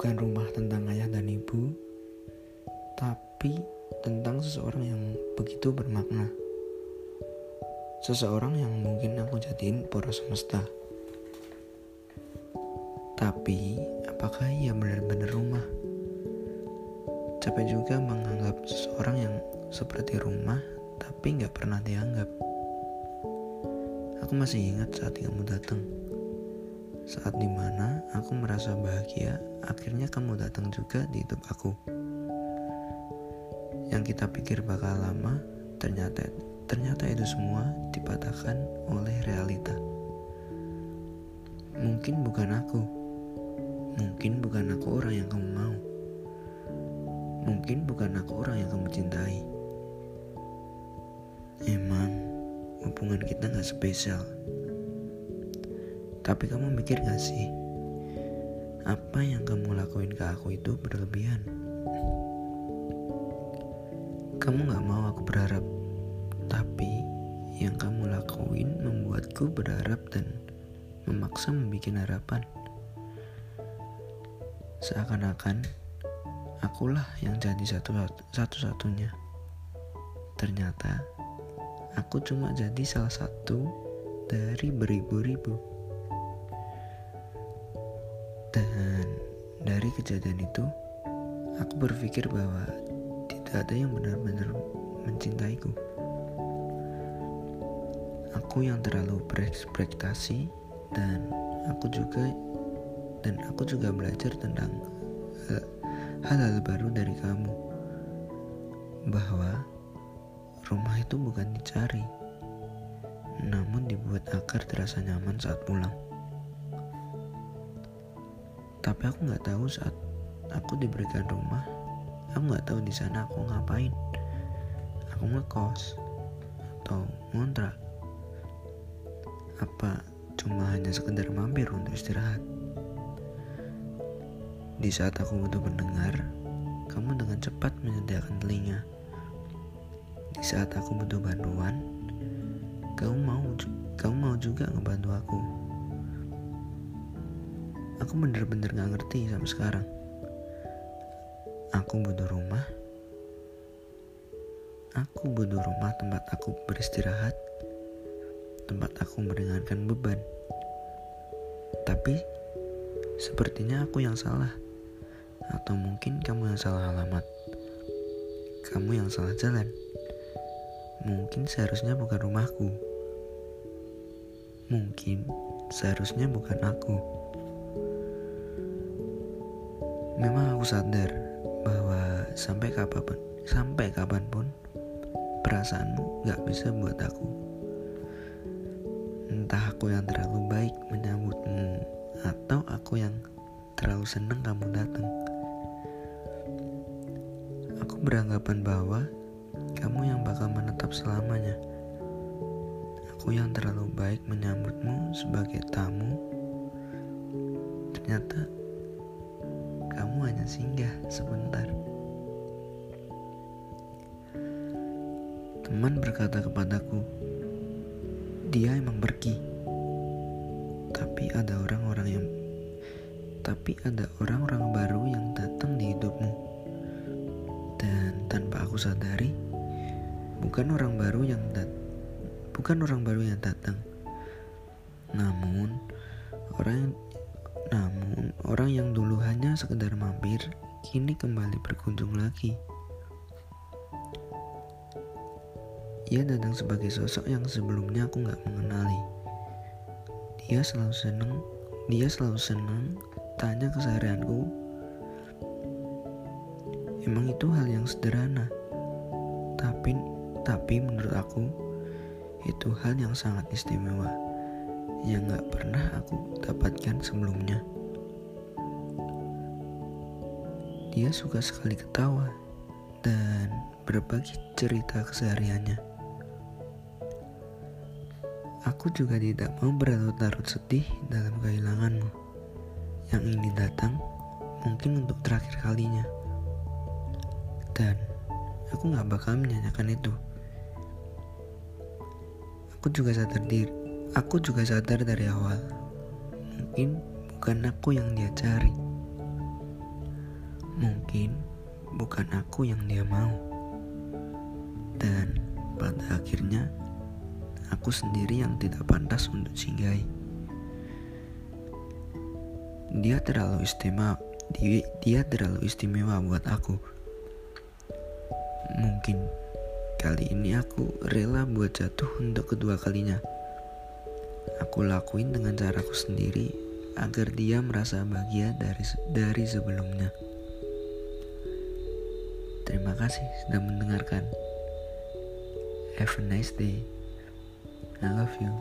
bukan rumah tentang ayah dan ibu, tapi tentang seseorang yang begitu bermakna. Seseorang yang mungkin aku jadiin poros semesta. Tapi, apakah ia benar-benar rumah? Capek juga menganggap seseorang yang seperti rumah, tapi nggak pernah dianggap. Aku masih ingat saat kamu datang. Saat di mana aku merasa bahagia, akhirnya kamu datang juga di hidup aku. Yang kita pikir bakal lama, ternyata ternyata itu semua dipatahkan oleh realita. Mungkin bukan aku, mungkin bukan aku orang yang kamu mau, mungkin bukan aku orang yang kamu cintai. Emang hubungan kita gak spesial. Tapi kamu mikir gak sih? Apa yang kamu lakuin ke aku itu berlebihan? Kamu gak mau aku berharap, tapi yang kamu lakuin membuatku berharap dan memaksa membuat harapan. Seakan-akan akulah yang jadi satu-satunya. Ternyata aku cuma jadi salah satu dari beribu-ribu. Kejadian itu, aku berpikir bahwa tidak ada yang benar-benar mencintaiku. Aku yang terlalu berekspektasi dan aku juga dan aku juga belajar tentang hal-hal baru dari kamu. Bahwa rumah itu bukan dicari, namun dibuat agar terasa nyaman saat pulang. Tapi aku nggak tahu saat aku diberikan rumah, aku nggak tahu di sana aku ngapain. Aku ngekos atau ngontrak. Apa cuma hanya sekedar mampir untuk istirahat? Di saat aku butuh mendengar, kamu dengan cepat menyediakan telinga. Di saat aku butuh bantuan, kamu mau kamu mau juga ngebantu aku. Aku bener-bener gak ngerti sampai sekarang. Aku butuh rumah. Aku butuh rumah tempat aku beristirahat. Tempat aku meringankan beban. Tapi sepertinya aku yang salah. Atau mungkin kamu yang salah alamat. Kamu yang salah jalan. Mungkin seharusnya bukan rumahku. Mungkin seharusnya bukan aku. Memang aku sadar bahwa sampai kapan pun, sampai kapan pun perasaanmu gak bisa buat aku. Entah aku yang terlalu baik menyambutmu atau aku yang terlalu senang kamu datang. Aku beranggapan bahwa kamu yang bakal menetap selamanya. Aku yang terlalu baik menyambutmu sebagai tamu. Ternyata kamu hanya singgah sebentar. Teman berkata kepadaku, dia emang pergi. Tapi ada orang-orang yang tapi ada orang-orang baru yang datang di hidupmu. Dan tanpa aku sadari, bukan orang baru yang dat bukan orang baru yang datang. Namun orang namun, orang yang dulu hanya sekedar mampir, kini kembali berkunjung lagi. Ia datang sebagai sosok yang sebelumnya aku gak mengenali. Dia selalu senang, dia selalu senang tanya keseharianku. Emang itu hal yang sederhana, tapi tapi menurut aku itu hal yang sangat istimewa yang gak pernah aku dapatkan sebelumnya. Dia suka sekali ketawa dan berbagi cerita kesehariannya. Aku juga tidak mau berlarut-larut sedih dalam kehilanganmu yang ini datang mungkin untuk terakhir kalinya. Dan aku gak bakal menyanyikan itu. Aku juga sadar diri, Aku juga sadar dari awal, mungkin bukan aku yang dia cari. Mungkin bukan aku yang dia mau. Dan pada akhirnya aku sendiri yang tidak pantas untuk singgahi. Dia terlalu istimewa, dia, dia terlalu istimewa buat aku. Mungkin kali ini aku rela buat jatuh untuk kedua kalinya. Aku lakuin dengan caraku sendiri agar dia merasa bahagia dari dari sebelumnya. Terima kasih sudah mendengarkan. Have a nice day. I love you.